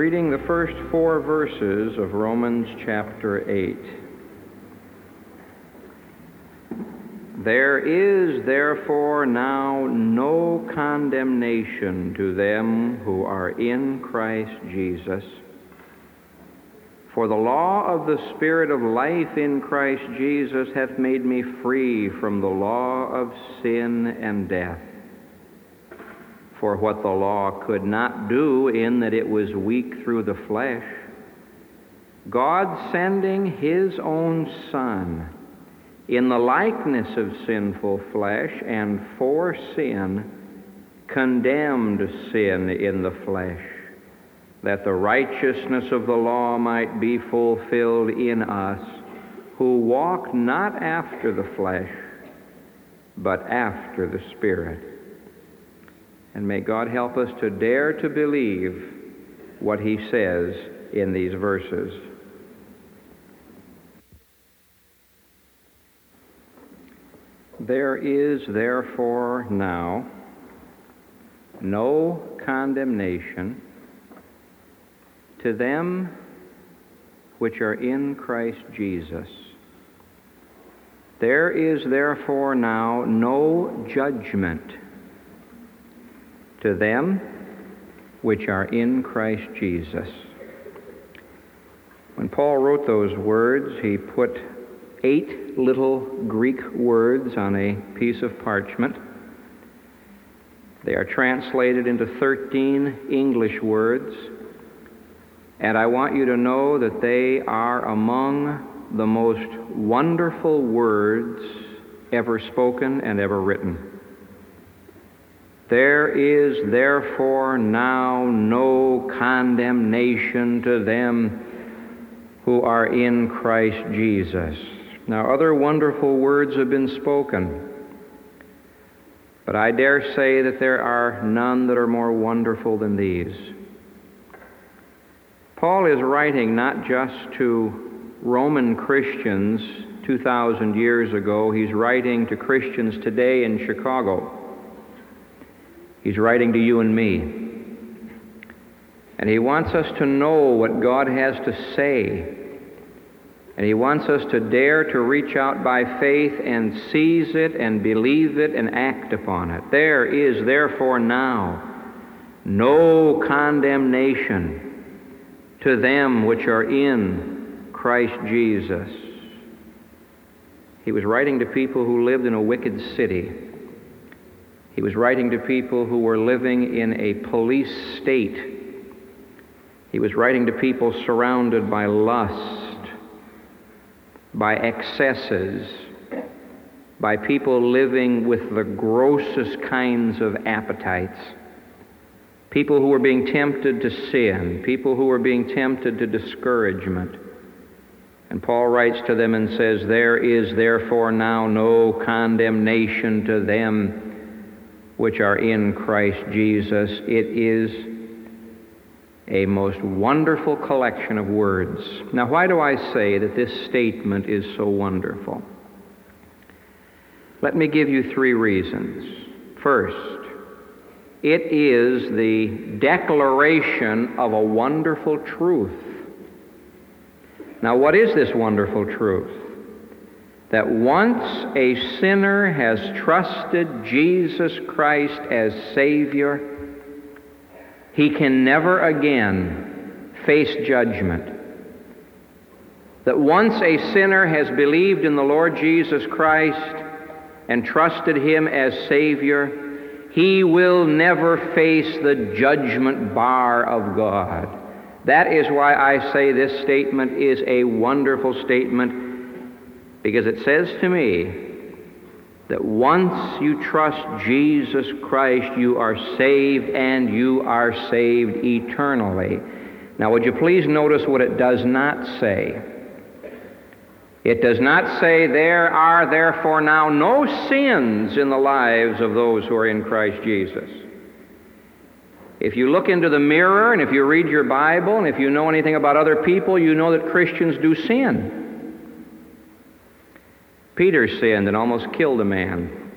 Reading the first four verses of Romans chapter 8. There is therefore now no condemnation to them who are in Christ Jesus. For the law of the Spirit of life in Christ Jesus hath made me free from the law of sin and death. For what the law could not do, in that it was weak through the flesh, God sending His own Son in the likeness of sinful flesh and for sin, condemned sin in the flesh, that the righteousness of the law might be fulfilled in us, who walk not after the flesh, but after the Spirit. And may God help us to dare to believe what he says in these verses. There is therefore now no condemnation to them which are in Christ Jesus. There is therefore now no judgment to them which are in Christ Jesus. When Paul wrote those words, he put eight little Greek words on a piece of parchment. They are translated into 13 English words, and I want you to know that they are among the most wonderful words ever spoken and ever written. There is therefore now no condemnation to them who are in Christ Jesus. Now, other wonderful words have been spoken, but I dare say that there are none that are more wonderful than these. Paul is writing not just to Roman Christians 2,000 years ago, he's writing to Christians today in Chicago. He's writing to you and me. And he wants us to know what God has to say. And he wants us to dare to reach out by faith and seize it and believe it and act upon it. There is therefore now no condemnation to them which are in Christ Jesus. He was writing to people who lived in a wicked city. He was writing to people who were living in a police state. He was writing to people surrounded by lust, by excesses, by people living with the grossest kinds of appetites, people who were being tempted to sin, people who were being tempted to discouragement. And Paul writes to them and says, There is therefore now no condemnation to them which are in Christ Jesus. It is a most wonderful collection of words. Now, why do I say that this statement is so wonderful? Let me give you three reasons. First, it is the declaration of a wonderful truth. Now, what is this wonderful truth? That once a sinner has trusted Jesus Christ as Savior, he can never again face judgment. That once a sinner has believed in the Lord Jesus Christ and trusted Him as Savior, he will never face the judgment bar of God. That is why I say this statement is a wonderful statement because it says to me that once you trust Jesus Christ, you are saved and you are saved eternally. Now, would you please notice what it does not say? It does not say, There are therefore now no sins in the lives of those who are in Christ Jesus. If you look into the mirror and if you read your Bible and if you know anything about other people, you know that Christians do sin. Peter sinned and almost killed a man.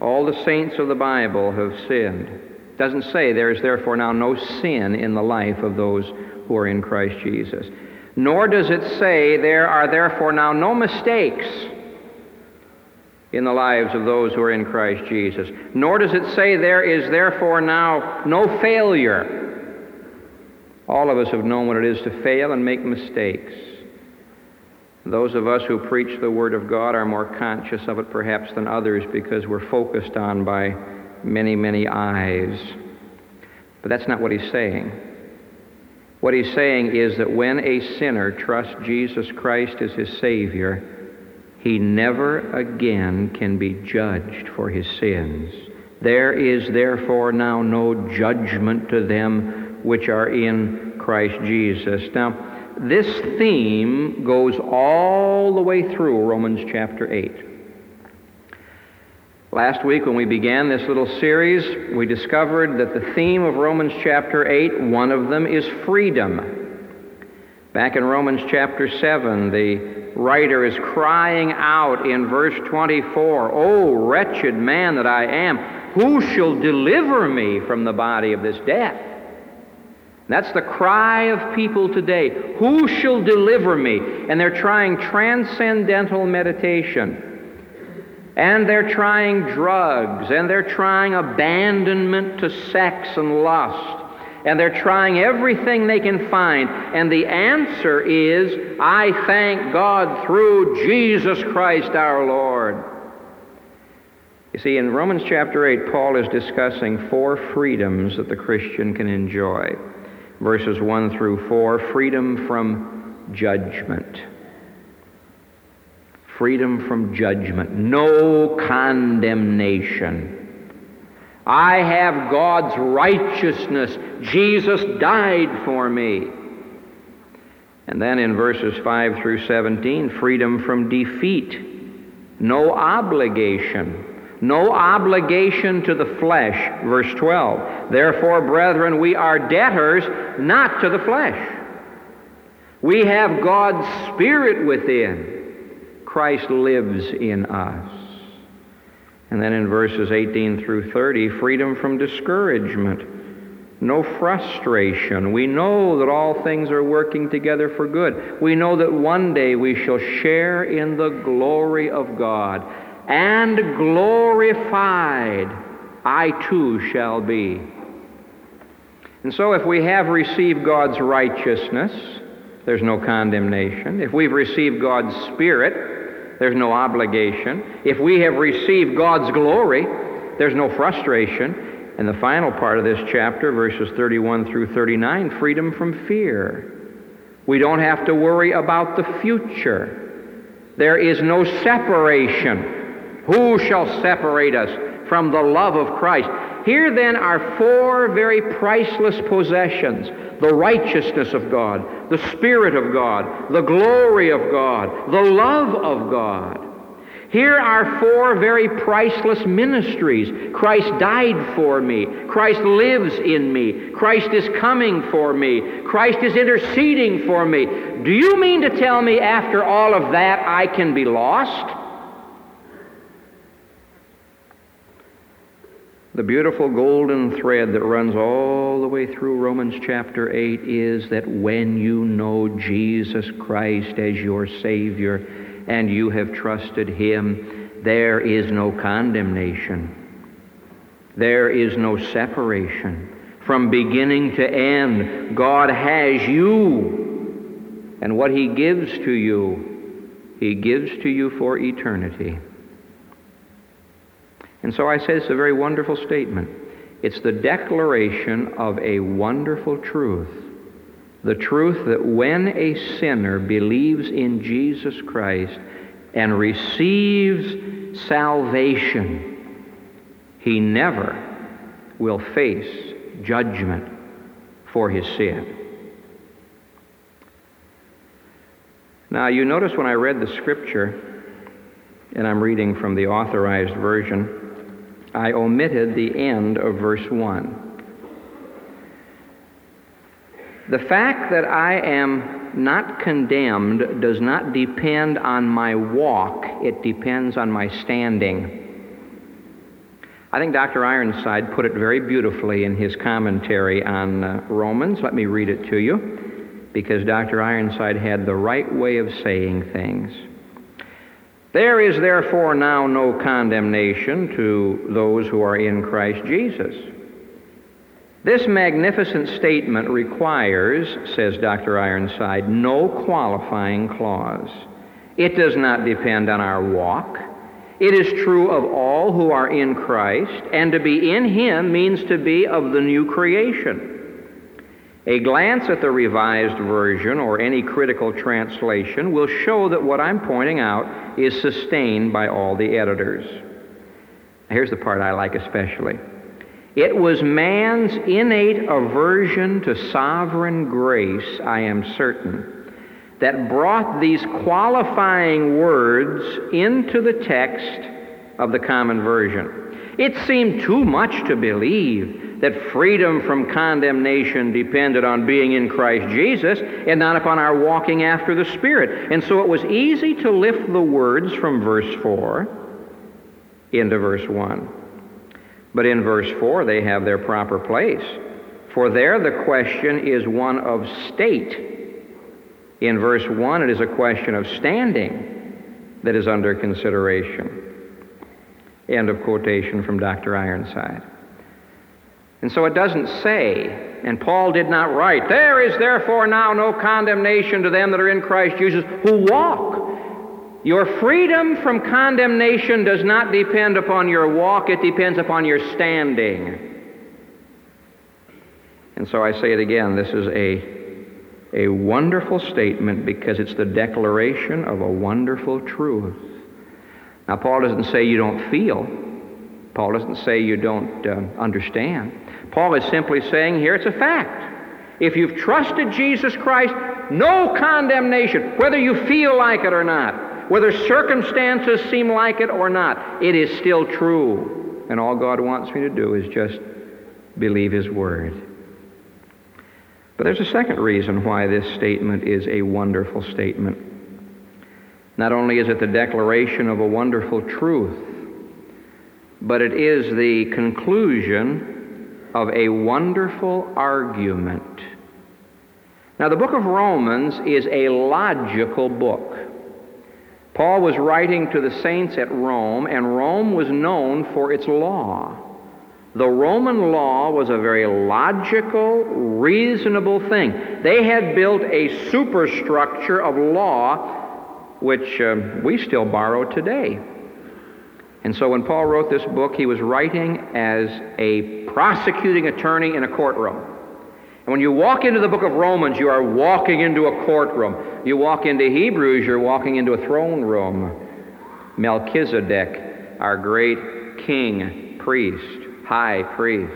All the saints of the Bible have sinned. It doesn't say there is therefore now no sin in the life of those who are in Christ Jesus. Nor does it say there are therefore now no mistakes in the lives of those who are in Christ Jesus. Nor does it say there is therefore now no failure. All of us have known what it is to fail and make mistakes. Those of us who preach the Word of God are more conscious of it perhaps than others because we're focused on by many, many eyes. But that's not what he's saying. What he's saying is that when a sinner trusts Jesus Christ as his Savior, he never again can be judged for his sins. There is therefore now no judgment to them which are in Christ Jesus. Now, this theme goes all the way through Romans chapter 8. Last week, when we began this little series, we discovered that the theme of Romans chapter 8, one of them is freedom. Back in Romans chapter 7, the writer is crying out in verse 24, Oh, wretched man that I am, who shall deliver me from the body of this death? That's the cry of people today. Who shall deliver me? And they're trying transcendental meditation. And they're trying drugs. And they're trying abandonment to sex and lust and they're trying everything they can find. And the answer is, I thank God through Jesus Christ our Lord. You see, in Romans chapter 8, Paul is discussing four freedoms that the Christian can enjoy. Verses 1 through 4 freedom from judgment. Freedom from judgment. No condemnation I have God's righteousness. Jesus died for me. And then in verses 5 through 17, freedom from defeat. No obligation. No obligation to the flesh. Verse 12. Therefore, brethren, we are debtors not to the flesh. We have God's Spirit within. Christ lives in us. And then in verses 18 through 30, freedom from discouragement, no frustration. We know that all things are working together for good. We know that one day we shall share in the glory of God. And glorified I too shall be. And so, if we have received God's righteousness, there's no condemnation. If we've received God's Spirit, there's no obligation. If we have received God's glory, there's no frustration. And the final part of this chapter, verses 31 through 39, freedom from fear. We don't have to worry about the future. There is no separation. Who shall separate us from the love of Christ? Here then are four very priceless possessions the righteousness of God, the Spirit of God, the glory of God, the love of God. Here are four very priceless ministries. Christ died for me. Christ lives in me. Christ is coming for me. Christ is interceding for me. Do you mean to tell me after all of that I can be lost? The beautiful golden thread that runs all the way through Romans chapter 8 is that when you know Jesus Christ as your Savior and you have trusted Him, there is no condemnation. There is no separation. From beginning to end, God has you. And what He gives to you, He gives to you for eternity. And so I say it's a very wonderful statement. It's the declaration of a wonderful truth. The truth that when a sinner believes in Jesus Christ and receives salvation, he never will face judgment for his sin. Now, you notice when I read the scripture, and I'm reading from the authorized version, I omitted the end of verse 1. The fact that I am not condemned does not depend on my walk, it depends on my standing. I think Dr. Ironside put it very beautifully in his commentary on uh, Romans. Let me read it to you because Dr. Ironside had the right way of saying things. There is therefore now no condemnation to those who are in Christ Jesus. This magnificent statement requires, says Dr. Ironside, no qualifying clause. It does not depend on our walk. It is true of all who are in Christ, and to be in Him means to be of the new creation. A glance at the Revised Version or any critical translation will show that what I'm pointing out is sustained by all the editors. Here's the part I like especially. It was man's innate aversion to sovereign grace, I am certain that brought these qualifying words into the text of the common version. It seemed too much to believe that freedom from condemnation depended on being in Christ Jesus and not upon our walking after the Spirit. And so it was easy to lift the words from verse 4 into verse 1. But in verse 4, they have their proper place. For there the question is one of state in verse 1, it is a question of standing that is under consideration. End of quotation from Dr. Ironside. And so it doesn't say, and Paul did not write, There is therefore now no condemnation to them that are in Christ Jesus who walk. Your freedom from condemnation does not depend upon your walk, it depends upon your standing. And so I say it again this is a a wonderful statement because it's the declaration of a wonderful truth. Now, Paul doesn't say you don't feel, Paul doesn't say you don't uh, understand. Paul is simply saying here it's a fact. If you've trusted Jesus Christ, no condemnation, whether you feel like it or not, whether circumstances seem like it or not, it is still true. And all God wants me to do is just believe His Word. But there's a second reason why this statement is a wonderful statement. Not only is it the declaration of a wonderful truth, but it is the conclusion of a wonderful argument. Now, the book of Romans is a logical book. Paul was writing to the saints at Rome, and Rome was known for its law. The Roman law was a very logical, reasonable thing. They had built a superstructure of law which uh, we still borrow today. And so when Paul wrote this book, he was writing as a prosecuting attorney in a courtroom. And when you walk into the book of Romans, you are walking into a courtroom. You walk into Hebrews, you're walking into a throne room. Melchizedek, our great king, priest, high priest.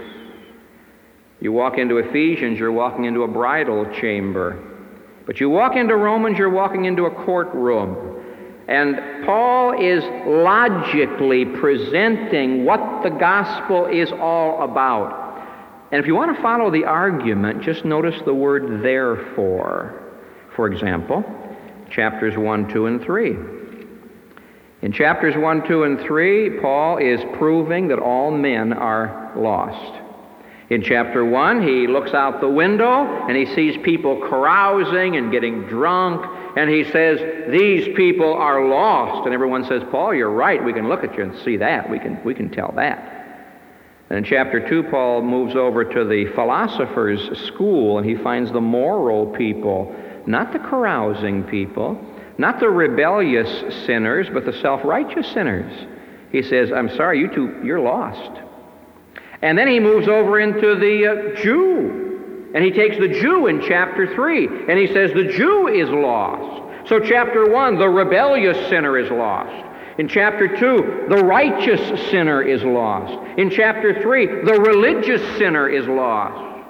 You walk into Ephesians, you're walking into a bridal chamber. But you walk into Romans, you're walking into a courtroom. And Paul is logically presenting what the gospel is all about. And if you want to follow the argument, just notice the word therefore. For example, chapters 1, 2, and 3. In chapters 1, 2, and 3, Paul is proving that all men are lost. In chapter 1, he looks out the window and he sees people carousing and getting drunk, and he says, These people are lost. And everyone says, Paul, you're right. We can look at you and see that. We can, we can tell that. And in chapter 2, Paul moves over to the philosopher's school and he finds the moral people, not the carousing people. Not the rebellious sinners, but the self righteous sinners. He says, I'm sorry, you too, you're lost. And then he moves over into the uh, Jew. And he takes the Jew in chapter 3, and he says, The Jew is lost. So, chapter 1, the rebellious sinner is lost. In chapter 2, the righteous sinner is lost. In chapter 3, the religious sinner is lost.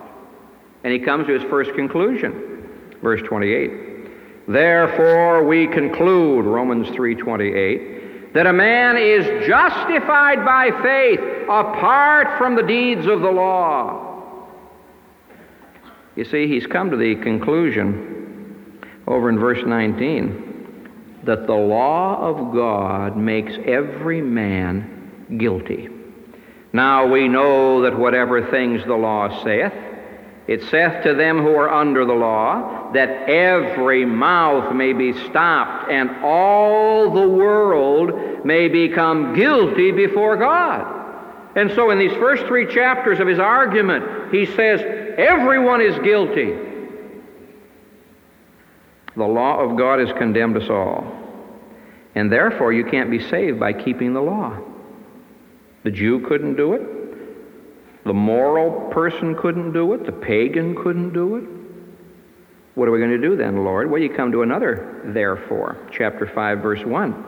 And he comes to his first conclusion, verse 28. Therefore we conclude, Romans 3:28, that a man is justified by faith apart from the deeds of the law. You see, he's come to the conclusion over in verse 19 that the law of God makes every man guilty. Now we know that whatever things the law saith, it saith to them who are under the law that every mouth may be stopped and all the world may become guilty before God. And so, in these first three chapters of his argument, he says everyone is guilty. The law of God has condemned us all. And therefore, you can't be saved by keeping the law. The Jew couldn't do it. The moral person couldn't do it. The pagan couldn't do it. What are we going to do then, Lord? Well, you come to another therefore, chapter 5, verse 1.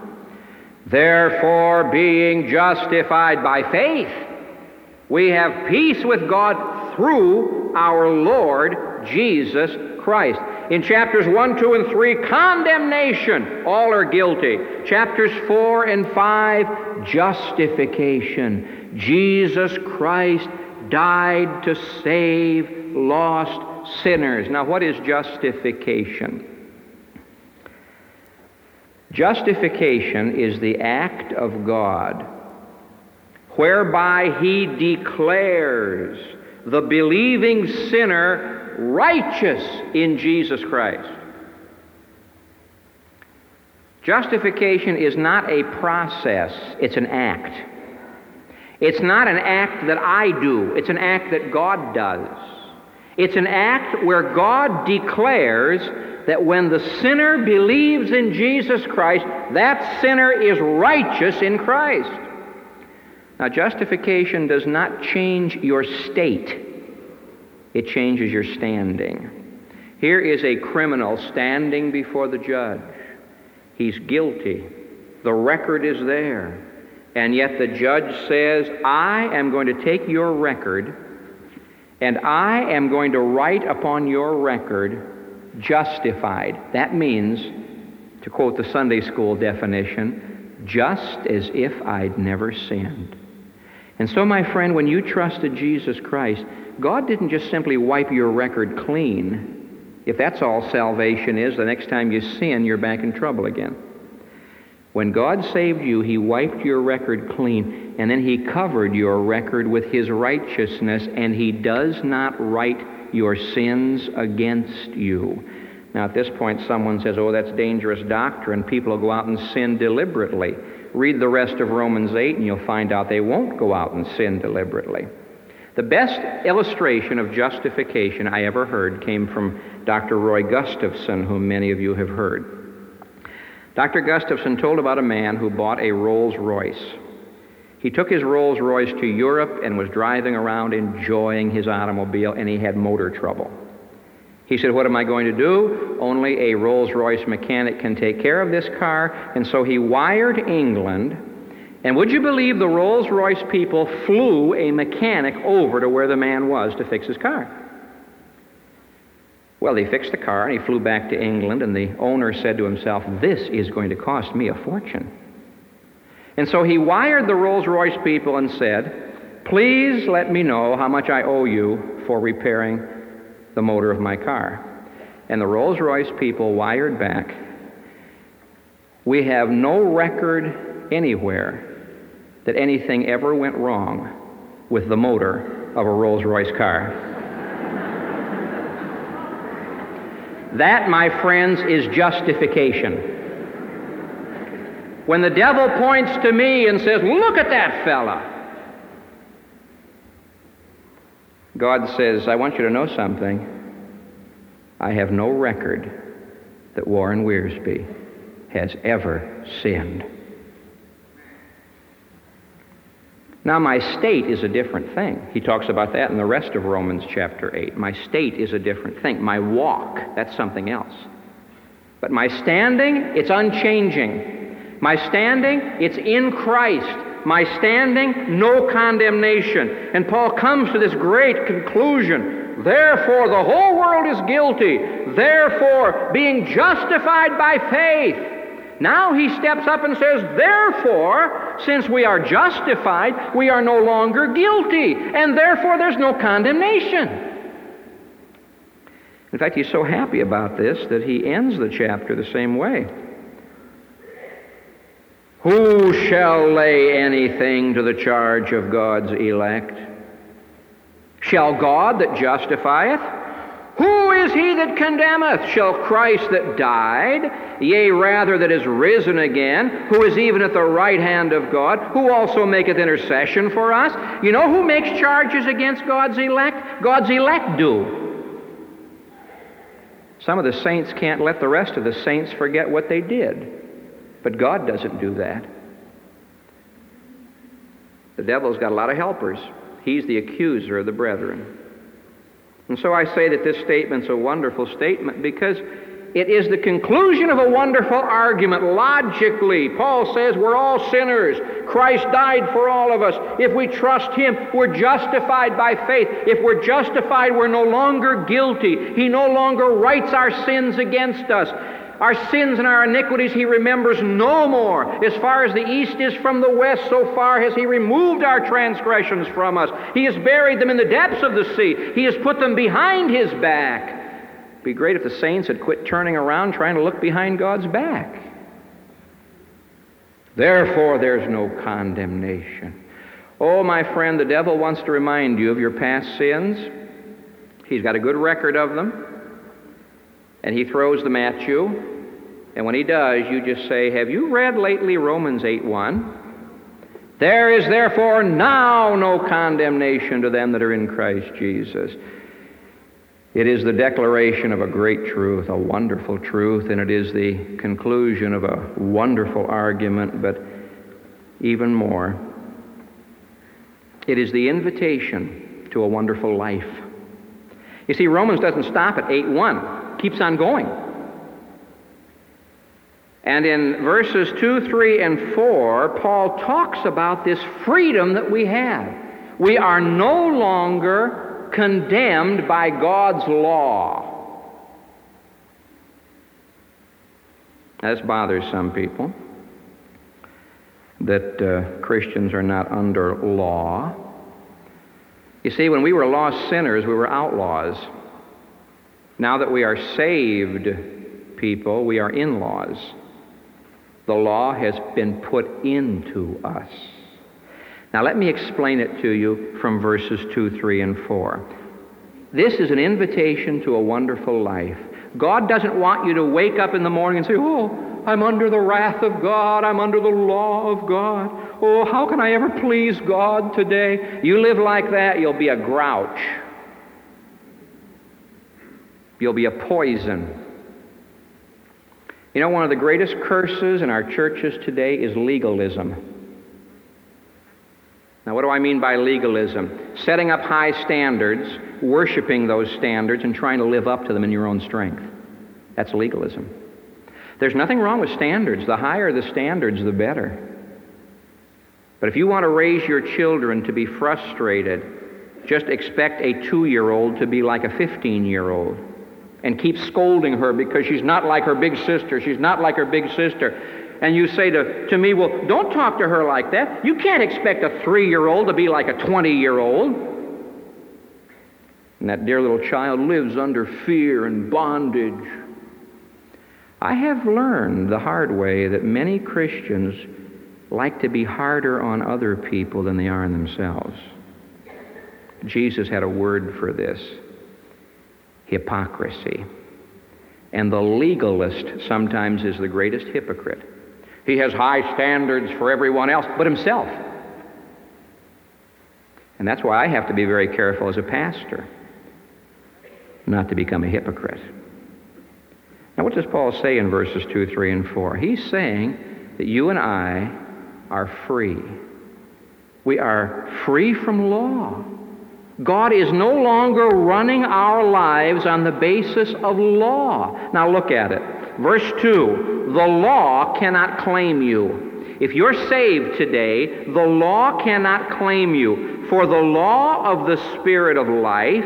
Therefore, being justified by faith, we have peace with God through our Lord Jesus Christ. In chapters 1, 2, and 3, condemnation. All are guilty. Chapters 4 and 5, justification. Jesus Christ died to save lost sinners. Now, what is justification? Justification is the act of God whereby He declares the believing sinner righteous in Jesus Christ. Justification is not a process, it's an act. It's not an act that I do, it's an act that God does. It's an act where God declares that when the sinner believes in Jesus Christ, that sinner is righteous in Christ. Now, justification does not change your state, it changes your standing. Here is a criminal standing before the judge. He's guilty. The record is there. And yet the judge says, I am going to take your record and I am going to write upon your record justified. That means, to quote the Sunday school definition, just as if I'd never sinned. And so, my friend, when you trusted Jesus Christ, God didn't just simply wipe your record clean. If that's all salvation is, the next time you sin, you're back in trouble again. When God saved you, He wiped your record clean, and then He covered your record with His righteousness, and He does not write your sins against you. Now, at this point, someone says, Oh, that's dangerous doctrine. People will go out and sin deliberately. Read the rest of Romans 8, and you'll find out they won't go out and sin deliberately. The best illustration of justification I ever heard came from Dr. Roy Gustafson, whom many of you have heard. Dr. Gustafson told about a man who bought a Rolls Royce. He took his Rolls Royce to Europe and was driving around enjoying his automobile, and he had motor trouble. He said, What am I going to do? Only a Rolls Royce mechanic can take care of this car. And so he wired England. And would you believe the Rolls Royce people flew a mechanic over to where the man was to fix his car? Well, he fixed the car and he flew back to England, and the owner said to himself, This is going to cost me a fortune. And so he wired the Rolls Royce people and said, Please let me know how much I owe you for repairing the motor of my car. And the Rolls Royce people wired back, We have no record anywhere that anything ever went wrong with the motor of a Rolls Royce car. That, my friends, is justification. When the devil points to me and says, Look at that fella, God says, I want you to know something. I have no record that Warren Wiersbe has ever sinned. Now, my state is a different thing. He talks about that in the rest of Romans chapter 8. My state is a different thing. My walk, that's something else. But my standing, it's unchanging. My standing, it's in Christ. My standing, no condemnation. And Paul comes to this great conclusion Therefore, the whole world is guilty. Therefore, being justified by faith. Now he steps up and says, Therefore, since we are justified, we are no longer guilty, and therefore there's no condemnation. In fact, he's so happy about this that he ends the chapter the same way. Who shall lay anything to the charge of God's elect? Shall God that justifieth? Who is he that condemneth? Shall Christ that died, yea, rather that is risen again, who is even at the right hand of God, who also maketh intercession for us? You know who makes charges against God's elect? God's elect do. Some of the saints can't let the rest of the saints forget what they did. But God doesn't do that. The devil's got a lot of helpers. He's the accuser of the brethren. And so I say that this statement's a wonderful statement because it is the conclusion of a wonderful argument. Logically, Paul says we're all sinners. Christ died for all of us. If we trust Him, we're justified by faith. If we're justified, we're no longer guilty. He no longer writes our sins against us. Our sins and our iniquities he remembers no more. As far as the east is from the west, so far has he removed our transgressions from us. He has buried them in the depths of the sea. He has put them behind his back. It'd be great if the saints had quit turning around trying to look behind God's back. Therefore, there's no condemnation. Oh, my friend, the devil wants to remind you of your past sins. He's got a good record of them and he throws them at you. And when he does, you just say, Have you read lately Romans 8 1? There is therefore now no condemnation to them that are in Christ Jesus. It is the declaration of a great truth, a wonderful truth, and it is the conclusion of a wonderful argument, but even more, it is the invitation to a wonderful life. You see, Romans doesn't stop at 8 1 keeps on going. And in verses 2, 3, and 4, Paul talks about this freedom that we have. We are no longer condemned by God's law. This bothers some people that uh, Christians are not under law. You see, when we were lost sinners, we were outlaws. Now that we are saved people, we are in laws. The law has been put into us. Now, let me explain it to you from verses 2, 3, and 4. This is an invitation to a wonderful life. God doesn't want you to wake up in the morning and say, Oh, I'm under the wrath of God. I'm under the law of God. Oh, how can I ever please God today? You live like that, you'll be a grouch. You'll be a poison. You know, one of the greatest curses in our churches today is legalism. Now, what do I mean by legalism? Setting up high standards, worshiping those standards, and trying to live up to them in your own strength. That's legalism. There's nothing wrong with standards. The higher the standards, the better. But if you want to raise your children to be frustrated, just expect a two year old to be like a 15 year old and keep scolding her because she's not like her big sister. She's not like her big sister. And you say to, to me, Well, don't talk to her like that. You can't expect a three year old to be like a 20 year old. And that dear little child lives under fear and bondage. I have learned the hard way that many Christians like to be harder on other people than they are on themselves. Jesus had a word for this hypocrisy. And the legalist sometimes is the greatest hypocrite. He has high standards for everyone else but himself. And that's why I have to be very careful as a pastor not to become a hypocrite. Now, what does Paul say in verses 2, 3, and 4? He's saying that you and I are free. We are free from law. God is no longer running our lives on the basis of law. Now look at it. Verse 2 The law cannot claim you. If you're saved today, the law cannot claim you. For the law of the Spirit of life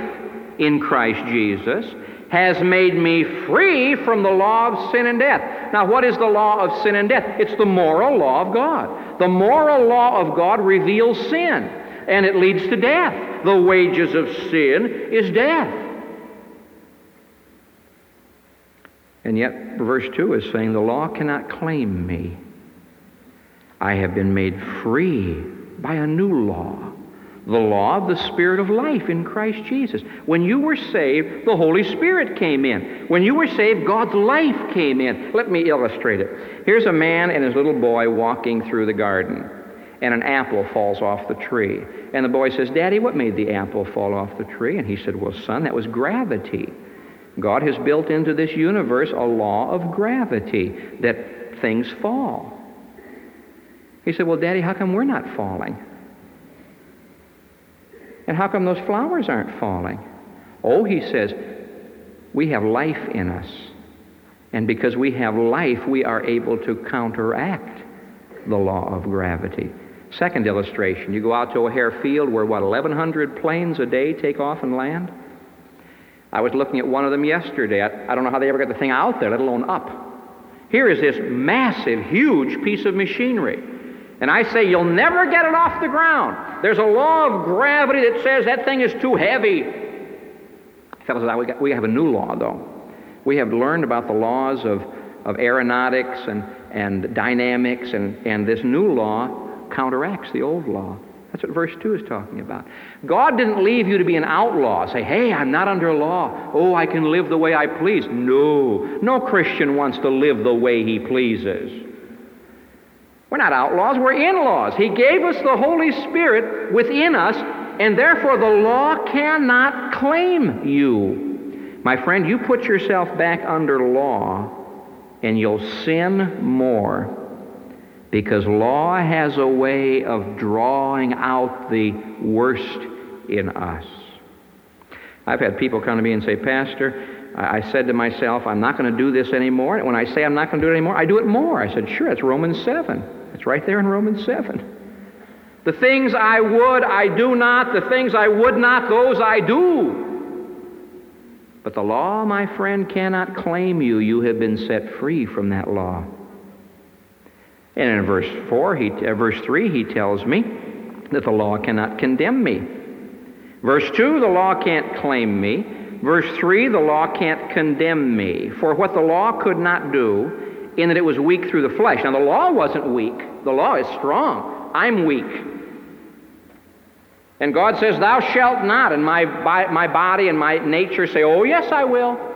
in Christ Jesus, has made me free from the law of sin and death. Now, what is the law of sin and death? It's the moral law of God. The moral law of God reveals sin, and it leads to death. The wages of sin is death. And yet, verse 2 is saying, The law cannot claim me. I have been made free by a new law the law of the Spirit of life in Christ Jesus. When you were saved, the Holy Spirit came in. When you were saved, God's life came in. Let me illustrate it. Here's a man and his little boy walking through the garden, and an apple falls off the tree. And the boy says, Daddy, what made the apple fall off the tree? And he said, Well, son, that was gravity. God has built into this universe a law of gravity that things fall. He said, Well, Daddy, how come we're not falling? And how come those flowers aren't falling? Oh, he says, we have life in us. And because we have life, we are able to counteract the law of gravity. Second illustration you go out to O'Hare Field where, what, 1,100 planes a day take off and land? I was looking at one of them yesterday. I, I don't know how they ever got the thing out there, let alone up. Here is this massive, huge piece of machinery. And I say, you'll never get it off the ground. There's a law of gravity that says that thing is too heavy. Fellows, we, got, we have a new law, though. We have learned about the laws of, of aeronautics and, and dynamics, and, and this new law counteracts the old law. That's what verse 2 is talking about. God didn't leave you to be an outlaw. Say, hey, I'm not under law. Oh, I can live the way I please. No. No Christian wants to live the way he pleases. We're not outlaws, we're in laws. He gave us the Holy Spirit within us, and therefore the law cannot claim you. My friend, you put yourself back under law, and you'll sin more because law has a way of drawing out the worst in us. I've had people come to me and say, Pastor, I said to myself, I'm not going to do this anymore. And when I say I'm not going to do it anymore, I do it more. I said, Sure, that's Romans 7. It's right there in Romans 7. The things I would, I do not. The things I would not, those I do. But the law, my friend, cannot claim you. You have been set free from that law. And in verse 4, he, uh, verse 3, he tells me that the law cannot condemn me. Verse 2, the law can't claim me. Verse 3, the law can't condemn me. For what the law could not do, in that it was weak through the flesh. Now, the law wasn't weak, the law is strong. I'm weak. And God says, Thou shalt not. And my, my body and my nature say, Oh, yes, I will.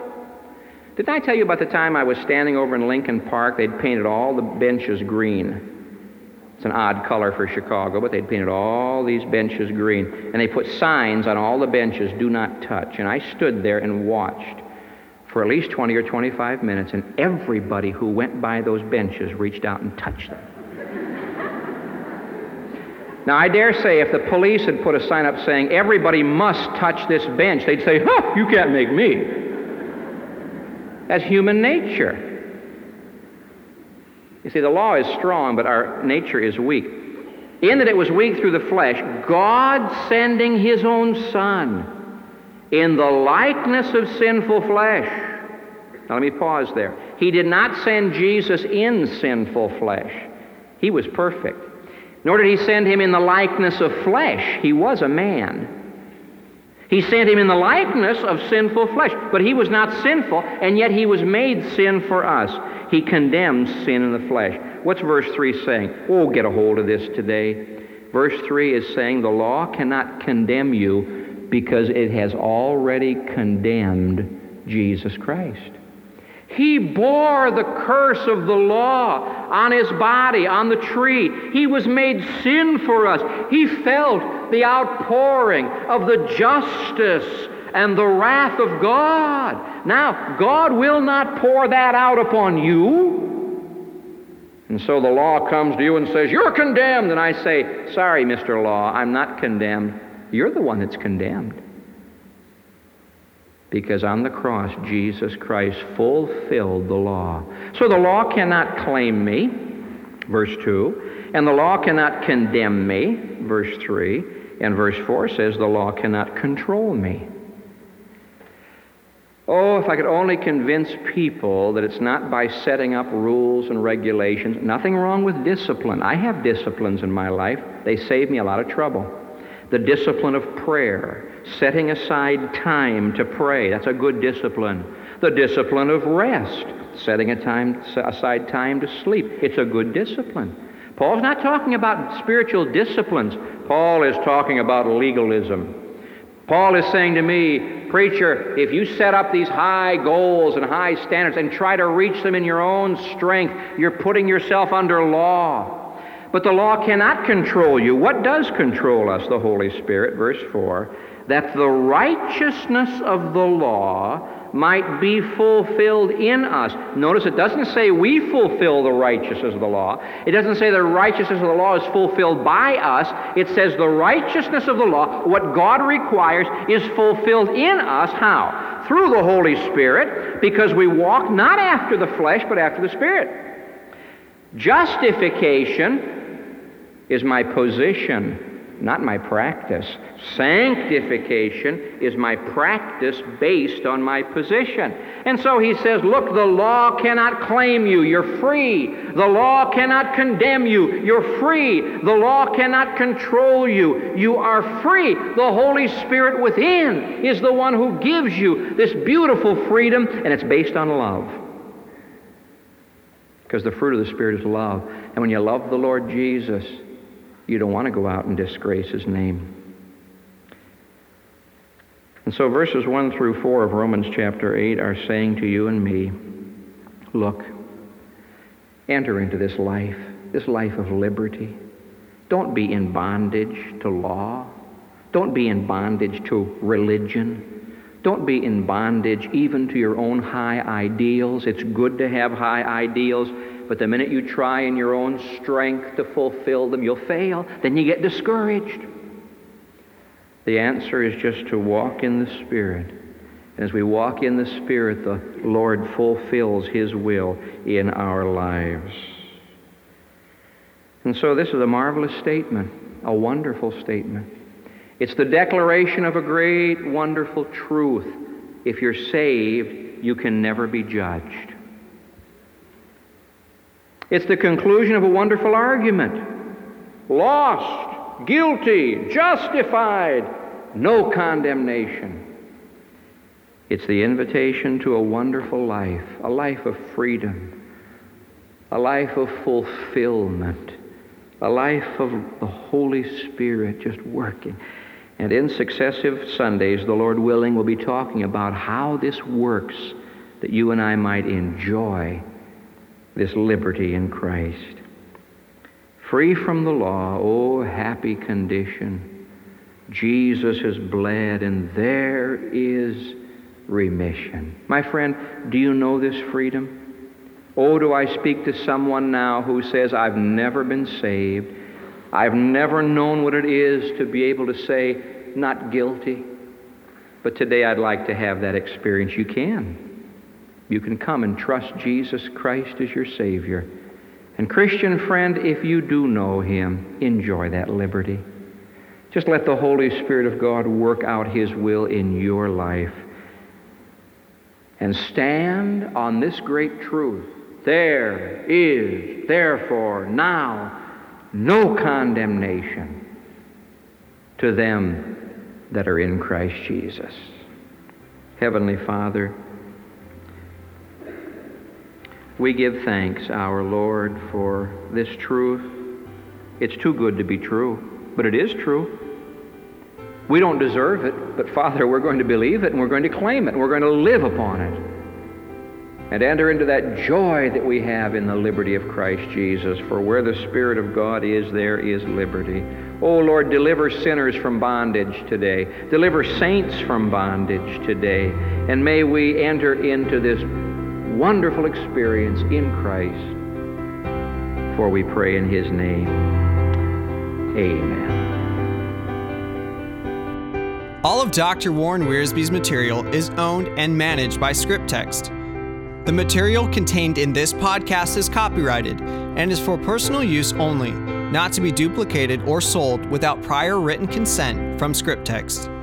Didn't I tell you about the time I was standing over in Lincoln Park? They'd painted all the benches green. It's an odd color for Chicago, but they'd painted all these benches green. And they put signs on all the benches, do not touch. And I stood there and watched for at least 20 or 25 minutes, and everybody who went by those benches reached out and touched them. now, I dare say if the police had put a sign up saying, everybody must touch this bench, they'd say, huh, you can't make me. That's human nature. You see, the law is strong, but our nature is weak. In that it was weak through the flesh, God sending His own Son in the likeness of sinful flesh. Now let me pause there. He did not send Jesus in sinful flesh, he was perfect. Nor did he send him in the likeness of flesh, he was a man. He sent him in the likeness of sinful flesh, but he was not sinful, and yet he was made sin for us. He condemns sin in the flesh. What's verse 3 saying? Oh, get a hold of this today. Verse 3 is saying the law cannot condemn you because it has already condemned Jesus Christ. He bore the curse of the law on his body, on the tree. He was made sin for us. He felt the outpouring of the justice and the wrath of God. Now, God will not pour that out upon you. And so the law comes to you and says, You're condemned. And I say, Sorry, Mr. Law, I'm not condemned. You're the one that's condemned. Because on the cross, Jesus Christ fulfilled the law. So the law cannot claim me, verse 2, and the law cannot condemn me, verse 3, and verse 4 says the law cannot control me. Oh, if I could only convince people that it's not by setting up rules and regulations. Nothing wrong with discipline. I have disciplines in my life, they save me a lot of trouble. The discipline of prayer, setting aside time to pray, that's a good discipline. The discipline of rest, setting time, aside time to sleep, it's a good discipline. Paul's not talking about spiritual disciplines, Paul is talking about legalism. Paul is saying to me, preacher, if you set up these high goals and high standards and try to reach them in your own strength, you're putting yourself under law. But the law cannot control you. What does control us? The Holy Spirit, verse 4. That the righteousness of the law might be fulfilled in us. Notice it doesn't say we fulfill the righteousness of the law. It doesn't say the righteousness of the law is fulfilled by us. It says the righteousness of the law, what God requires, is fulfilled in us. How? Through the Holy Spirit, because we walk not after the flesh, but after the Spirit. Justification is my position not my practice. Sanctification is my practice based on my position. And so he says, Look, the law cannot claim you. You're free. The law cannot condemn you. You're free. The law cannot control you. You are free. The Holy Spirit within is the one who gives you this beautiful freedom, and it's based on love. Because the fruit of the Spirit is love. And when you love the Lord Jesus, you don't want to go out and disgrace his name. And so verses 1 through 4 of Romans chapter 8 are saying to you and me, look, enter into this life, this life of liberty. Don't be in bondage to law. Don't be in bondage to religion. Don't be in bondage even to your own high ideals. It's good to have high ideals, but the minute you try in your own strength to fulfill them, you'll fail. Then you get discouraged. The answer is just to walk in the Spirit. And as we walk in the Spirit, the Lord fulfills His will in our lives. And so this is a marvelous statement, a wonderful statement. It's the declaration of a great, wonderful truth. If you're saved, you can never be judged. It's the conclusion of a wonderful argument. Lost, guilty, justified, no condemnation. It's the invitation to a wonderful life, a life of freedom, a life of fulfillment, a life of the Holy Spirit just working. And in successive Sundays, the Lord willing, we'll be talking about how this works that you and I might enjoy this liberty in Christ. Free from the law, oh, happy condition. Jesus has bled, and there is remission. My friend, do you know this freedom? Oh, do I speak to someone now who says, I've never been saved. I've never known what it is to be able to say, not guilty. But today I'd like to have that experience. You can you can come and trust Jesus Christ as your Savior. And, Christian friend, if you do know Him, enjoy that liberty. Just let the Holy Spirit of God work out His will in your life. And stand on this great truth. There is, therefore, now no condemnation to them that are in Christ Jesus. Heavenly Father, we give thanks, our Lord, for this truth. It's too good to be true, but it is true. We don't deserve it, but Father, we're going to believe it and we're going to claim it and we're going to live upon it and enter into that joy that we have in the liberty of Christ Jesus. For where the Spirit of God is, there is liberty. Oh Lord, deliver sinners from bondage today. Deliver saints from bondage today. And may we enter into this wonderful experience in Christ. For we pray in His name. Amen. All of Dr. Warren Wiersbe's material is owned and managed by Scriptext. The material contained in this podcast is copyrighted and is for personal use only, not to be duplicated or sold without prior written consent from Scriptext.